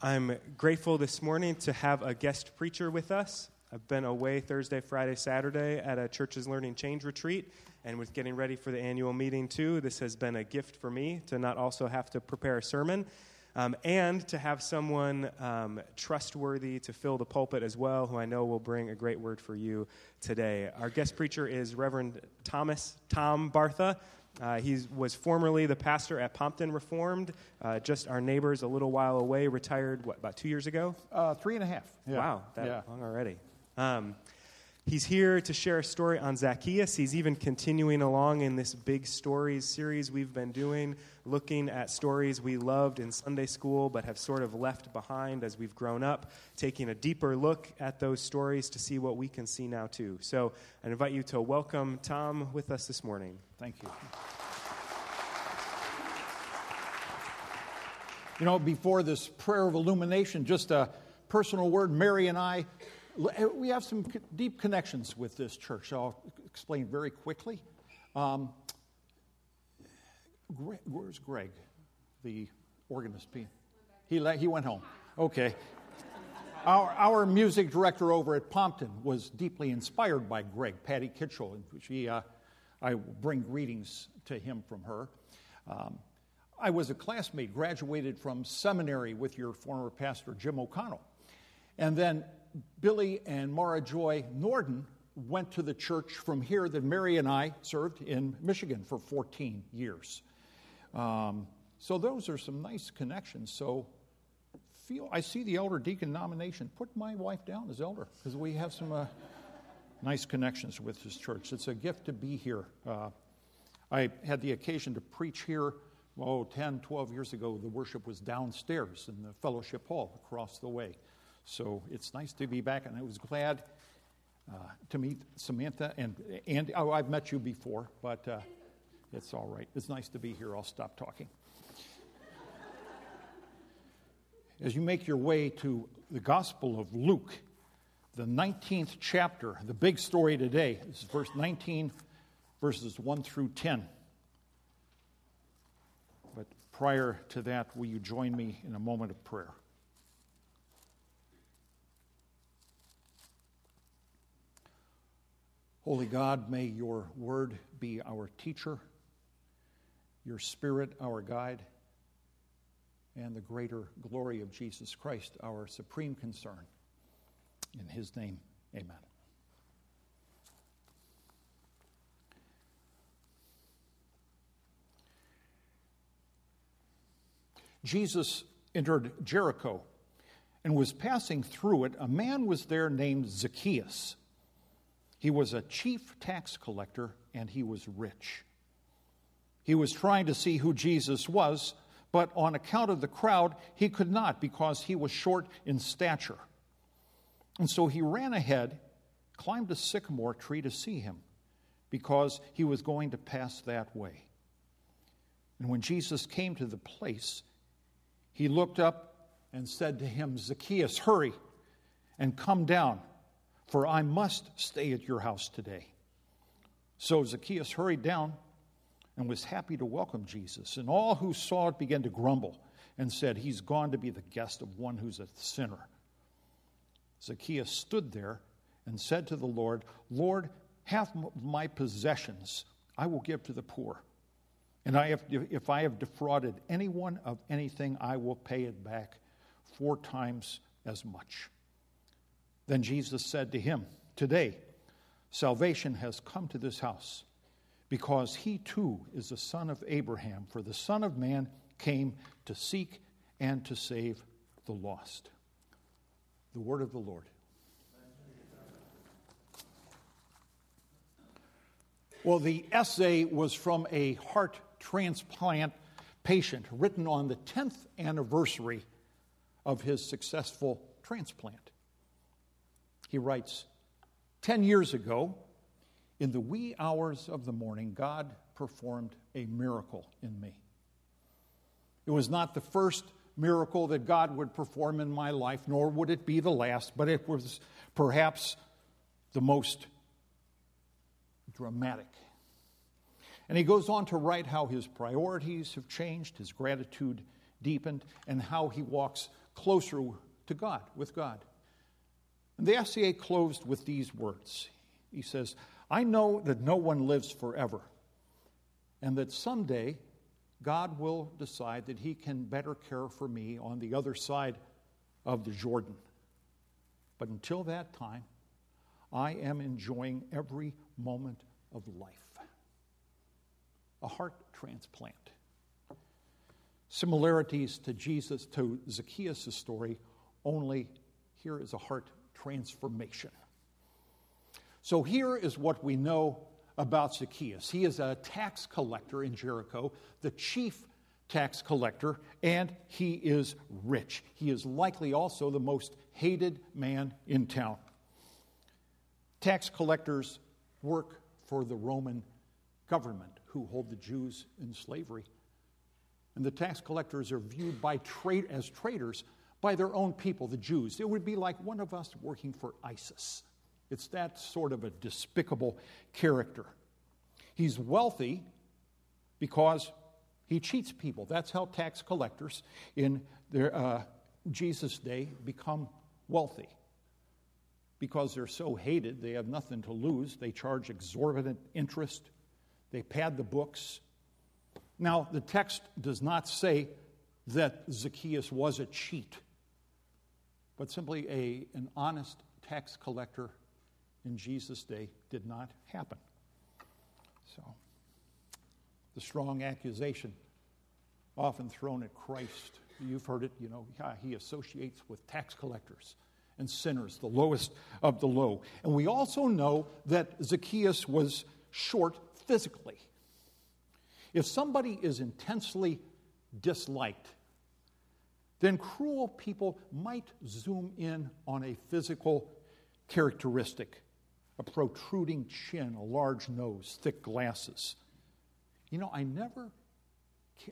I'm grateful this morning to have a guest preacher with us. I've been away Thursday, Friday, Saturday at a church's Learning Change retreat and was getting ready for the annual meeting too. This has been a gift for me to not also have to prepare a sermon um, and to have someone um, trustworthy to fill the pulpit as well, who I know will bring a great word for you today. Our guest preacher is Reverend Thomas Tom Bartha. Uh, he was formerly the pastor at Pompton Reformed, uh, just our neighbors a little while away, retired, what, about two years ago? Uh, three and a half. Yeah. Wow, that yeah. long already. Um, He's here to share a story on Zacchaeus. He's even continuing along in this big stories series we've been doing, looking at stories we loved in Sunday school but have sort of left behind as we've grown up, taking a deeper look at those stories to see what we can see now too. So I invite you to welcome Tom with us this morning. Thank you. You know, before this prayer of illumination, just a personal word. Mary and I we have some deep connections with this church. I'll explain very quickly. Um, where's Greg, the organist? He, he went home. Okay. Our, our music director over at Pompton was deeply inspired by Greg, Patty Kitchell, she, uh, I bring greetings to him from her. Um, I was a classmate, graduated from seminary with your former pastor, Jim O'Connell. And then Billy and Mara Joy Norden went to the church from here that Mary and I served in Michigan for 14 years. Um, so those are some nice connections. So feel I see the elder deacon nomination. Put my wife down as elder because we have some uh, nice connections with this church. It's a gift to be here. Uh, I had the occasion to preach here. Oh, 10, 12 years ago, the worship was downstairs in the fellowship hall across the way. So it's nice to be back, and I was glad uh, to meet Samantha and Andy. Oh, I've met you before, but uh, it's all right. It's nice to be here. I'll stop talking. As you make your way to the Gospel of Luke, the 19th chapter, the big story today is verse 19, verses 1 through 10. But prior to that, will you join me in a moment of prayer? Holy God, may your word be our teacher, your spirit our guide, and the greater glory of Jesus Christ our supreme concern. In his name, amen. Jesus entered Jericho and was passing through it. A man was there named Zacchaeus. He was a chief tax collector and he was rich. He was trying to see who Jesus was, but on account of the crowd, he could not because he was short in stature. And so he ran ahead, climbed a sycamore tree to see him because he was going to pass that way. And when Jesus came to the place, he looked up and said to him, Zacchaeus, hurry and come down for I must stay at your house today. So Zacchaeus hurried down and was happy to welcome Jesus. And all who saw it began to grumble and said, He's gone to be the guest of one who's a sinner. Zacchaeus stood there and said to the Lord, Lord, half my possessions I will give to the poor. And I have, if I have defrauded anyone of anything, I will pay it back four times as much. Then Jesus said to him, Today, salvation has come to this house, because he too is the son of Abraham, for the Son of Man came to seek and to save the lost. The word of the Lord. Well, the essay was from a heart transplant patient written on the 10th anniversary of his successful transplant. He writes Ten years ago, in the wee hours of the morning, God performed a miracle in me. It was not the first miracle that God would perform in my life, nor would it be the last, but it was perhaps the most dramatic. And he goes on to write how his priorities have changed, his gratitude deepened, and how he walks closer to God, with God. And the essay closed with these words He says, I know that no one lives forever, and that someday God will decide that He can better care for me on the other side of the Jordan. But until that time, I am enjoying every moment of life. A heart transplant. Similarities to Jesus, to Zacchaeus' story, only here is a heart transformation. So here is what we know about Zacchaeus. He is a tax collector in Jericho, the chief tax collector, and he is rich. He is likely also the most hated man in town. Tax collectors work for the Roman government who hold the Jews in slavery. And the tax collectors are viewed by tra- as traitors by their own people, the Jews. It would be like one of us working for ISIS. It's that sort of a despicable character. He's wealthy because he cheats people. That's how tax collectors in their, uh, Jesus' day become wealthy. Because they're so hated, they have nothing to lose. They charge exorbitant interest, they pad the books. Now, the text does not say that Zacchaeus was a cheat, but simply a, an honest tax collector in Jesus' day did not happen. So, the strong accusation often thrown at Christ. You've heard it, you know, he associates with tax collectors and sinners, the lowest of the low. And we also know that Zacchaeus was short physically. If somebody is intensely disliked, then cruel people might zoom in on a physical characteristic a protruding chin, a large nose, thick glasses. You know, I never,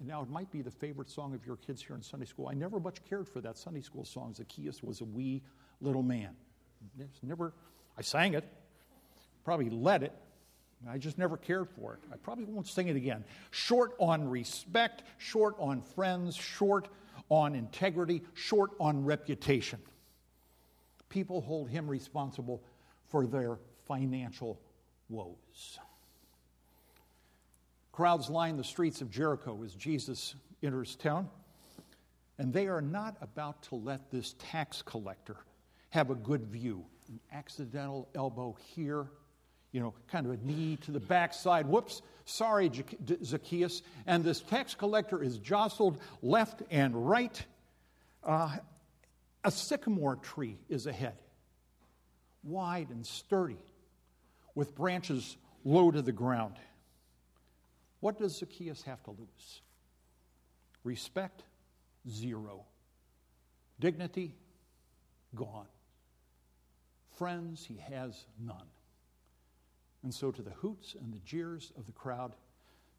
now it might be the favorite song of your kids here in Sunday school. I never much cared for that Sunday school song, Zacchaeus was a wee little man. never, I sang it, probably led it, I just never cared for it. I probably won't sing it again. Short on respect, short on friends, short on integrity, short on reputation. People hold him responsible for their financial woes. Crowds line the streets of Jericho as Jesus enters town, and they are not about to let this tax collector have a good view. An accidental elbow here, you know, kind of a knee to the backside. Whoops, sorry, Zacchaeus. And this tax collector is jostled left and right. Uh, a sycamore tree is ahead, wide and sturdy, with branches low to the ground. What does Zacchaeus have to lose? Respect, zero. Dignity, gone. Friends, he has none. And so, to the hoots and the jeers of the crowd,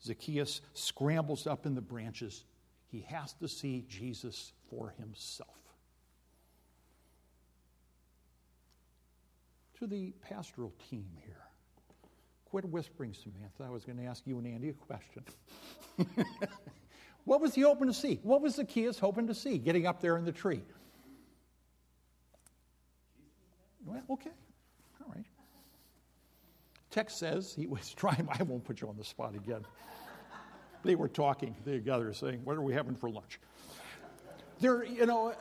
Zacchaeus scrambles up in the branches. He has to see Jesus for himself. To the pastoral team here, quit whispering, Samantha. I was going to ask you and Andy a question. what was he hoping to see? What was Zacchaeus hoping to see getting up there in the tree? Well, okay. All right. Text says he was trying, I won't put you on the spot again. they were talking together, saying, What are we having for lunch? There, you know,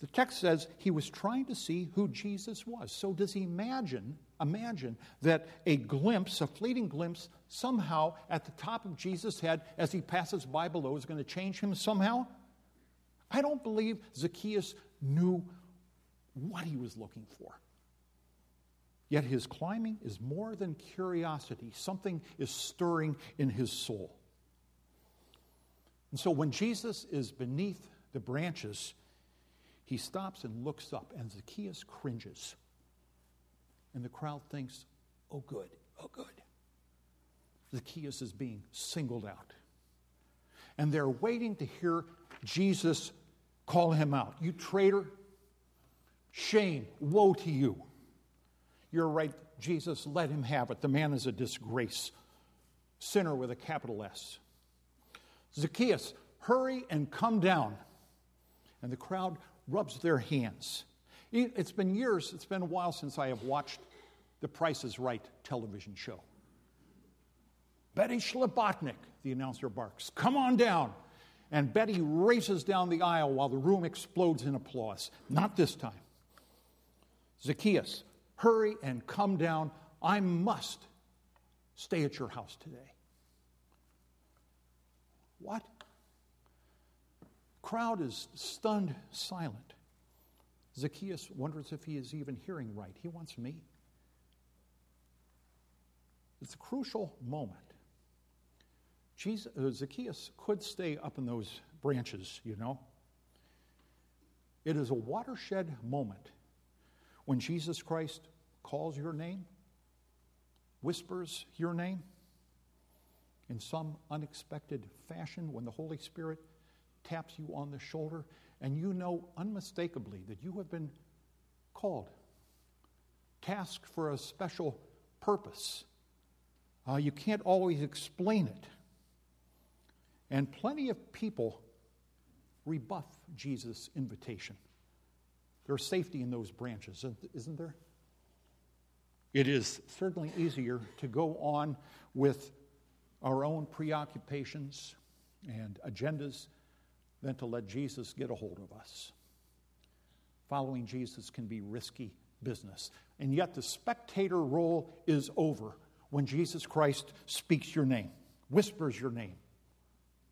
the text says he was trying to see who Jesus was. So does he imagine, imagine that a glimpse, a fleeting glimpse, somehow at the top of Jesus' head as he passes by below is going to change him somehow? I don't believe Zacchaeus knew what he was looking for. Yet his climbing is more than curiosity, something is stirring in his soul. And so when Jesus is beneath the branches, he stops and looks up, and Zacchaeus cringes. And the crowd thinks, oh, good, oh, good. Zacchaeus is being singled out. And they're waiting to hear Jesus call him out. You traitor, shame, woe to you. You're right, Jesus, let him have it. The man is a disgrace. Sinner with a capital S. Zacchaeus, hurry and come down. And the crowd rubs their hands. It's been years, it's been a while since I have watched the Price is Right television show. Betty Schlabotnik, the announcer barks, come on down. And Betty races down the aisle while the room explodes in applause. Not this time. Zacchaeus, hurry and come down. I must stay at your house today. What? Crowd is stunned silent. Zacchaeus wonders if he is even hearing right. He wants me. It's a crucial moment. Jesus, uh, Zacchaeus could stay up in those branches, you know. It is a watershed moment when Jesus Christ calls your name, whispers your name in some unexpected fashion, when the Holy Spirit taps you on the shoulder, and you know unmistakably that you have been called, tasked for a special purpose. Uh, you can't always explain it. And plenty of people rebuff Jesus' invitation. There's safety in those branches, isn't there? It is certainly easier to go on with our own preoccupations and agendas than to let Jesus get a hold of us. Following Jesus can be risky business. And yet, the spectator role is over when Jesus Christ speaks your name, whispers your name,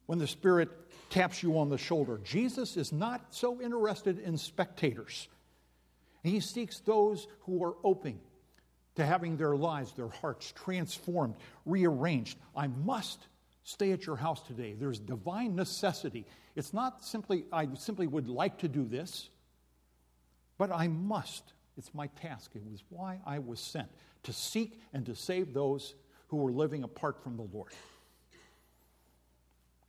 when the Spirit taps you on the shoulder. Jesus is not so interested in spectators. He seeks those who are open to having their lives, their hearts transformed, rearranged. I must stay at your house today. There's divine necessity. It's not simply, I simply would like to do this, but I must. It's my task. It was why I was sent to seek and to save those who were living apart from the Lord.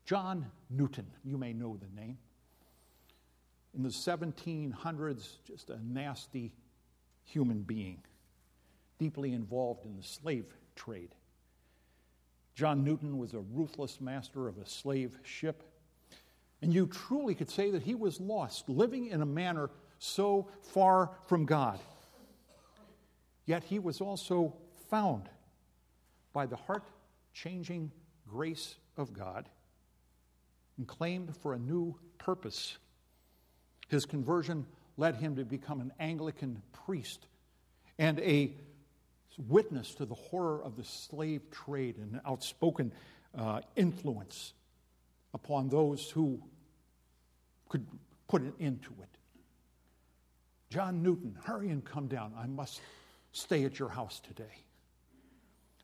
John Newton, you may know the name. In the 1700s, just a nasty human being, deeply involved in the slave trade. John Newton was a ruthless master of a slave ship. And you truly could say that he was lost, living in a manner so far from God. Yet he was also found by the heart changing grace of God and claimed for a new purpose. His conversion led him to become an Anglican priest and a witness to the horror of the slave trade and outspoken uh, influence upon those who could put an end to it. John Newton, hurry and come down. I must stay at your house today.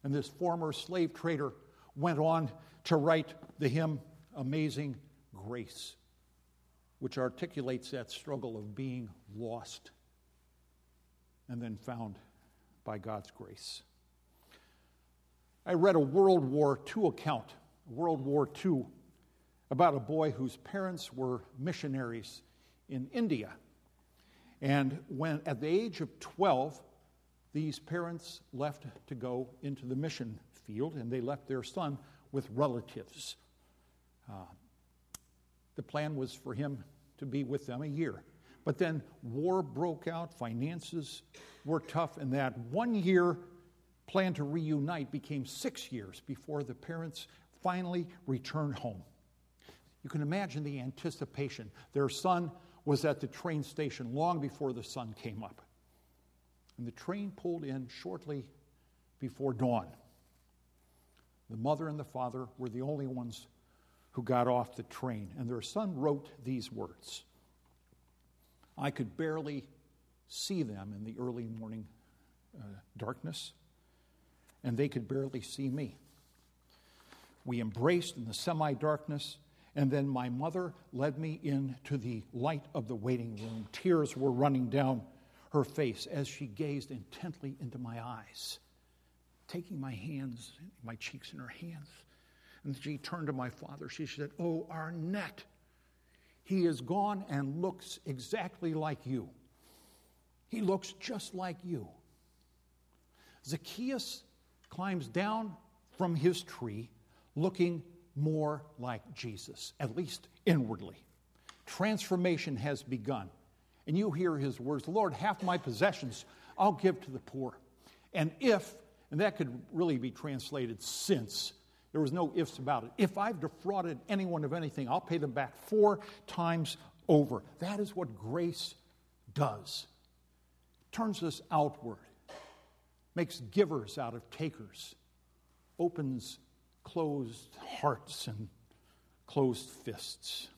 And this former slave trader went on to write the hymn amazing grace, which articulates that struggle of being lost and then found by God's grace. I read a World War II account, World War II, about a boy whose parents were missionaries in India. And when, at the age of 12, these parents left to go into the mission field, and they left their son with relatives. Uh, the plan was for him to be with them a year. But then war broke out, finances were tough, and that one year plan to reunite became six years before the parents finally returned home. You can imagine the anticipation. Their son was at the train station long before the sun came up. And the train pulled in shortly before dawn. The mother and the father were the only ones who got off the train, and their son wrote these words I could barely see them in the early morning uh, darkness, and they could barely see me. We embraced in the semi darkness, and then my mother led me into the light of the waiting room. Tears were running down her face as she gazed intently into my eyes, taking my hands, my cheeks in her hands and she turned to my father. She said, Oh, Arnett, he is gone and looks exactly like you. He looks just like you. Zacchaeus climbs down from his tree looking more like Jesus, at least inwardly. Transformation has begun. And you hear his words Lord, half my possessions I'll give to the poor. And if, and that could really be translated since, there was no ifs about it. If I've defrauded anyone of anything, I'll pay them back four times over. That is what grace does. Turns us outward, makes givers out of takers, opens closed hearts and closed fists,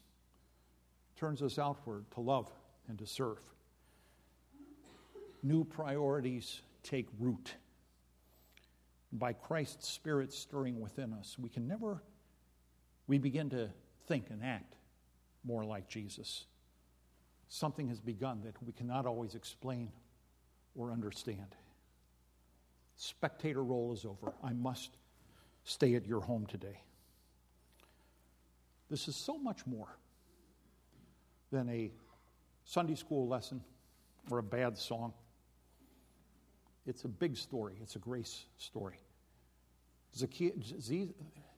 turns us outward to love and to serve. New priorities take root. By Christ's Spirit stirring within us, we can never, we begin to think and act more like Jesus. Something has begun that we cannot always explain or understand. Spectator role is over. I must stay at your home today. This is so much more than a Sunday school lesson or a bad song. It's a big story, it's a grace story. Zacchaeus,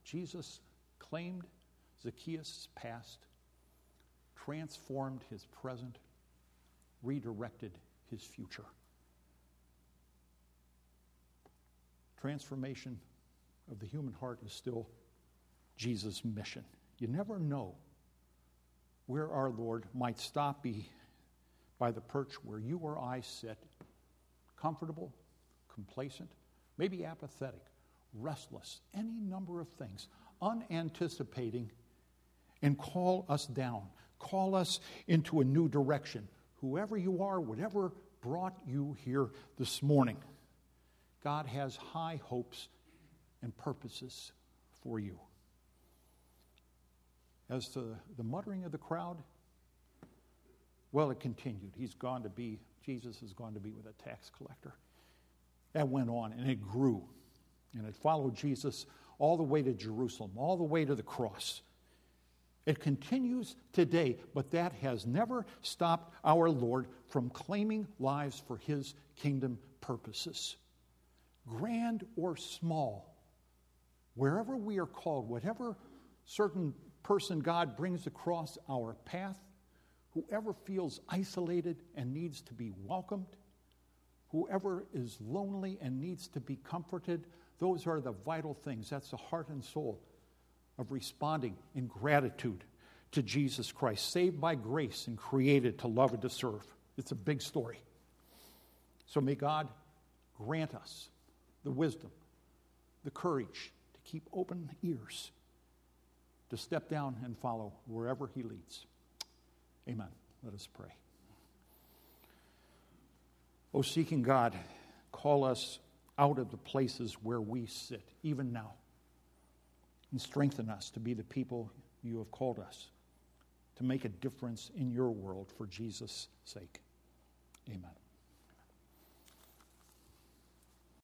Jesus claimed Zacchaeus' past, transformed his present, redirected his future. Transformation of the human heart is still Jesus' mission. You never know where our Lord might stop be by the perch where you or I sit, comfortable, complacent, maybe apathetic, restless, any number of things, unanticipating, and call us down, call us into a new direction. Whoever you are, whatever brought you here this morning, God has high hopes and purposes for you. As to the muttering of the crowd, well, it continued. He's gone to be, Jesus has gone to be with a tax collector. That went on and it grew. And it followed Jesus all the way to Jerusalem, all the way to the cross. It continues today, but that has never stopped our Lord from claiming lives for his kingdom purposes. Grand or small, wherever we are called, whatever certain person God brings across our path, whoever feels isolated and needs to be welcomed, whoever is lonely and needs to be comforted, those are the vital things. That's the heart and soul of responding in gratitude to Jesus Christ, saved by grace and created to love and to serve. It's a big story. So may God grant us the wisdom, the courage to keep open ears, to step down and follow wherever He leads. Amen. Let us pray. O seeking God, call us out of the places where we sit, even now, and strengthen us to be the people you have called us, to make a difference in your world for Jesus' sake. Amen.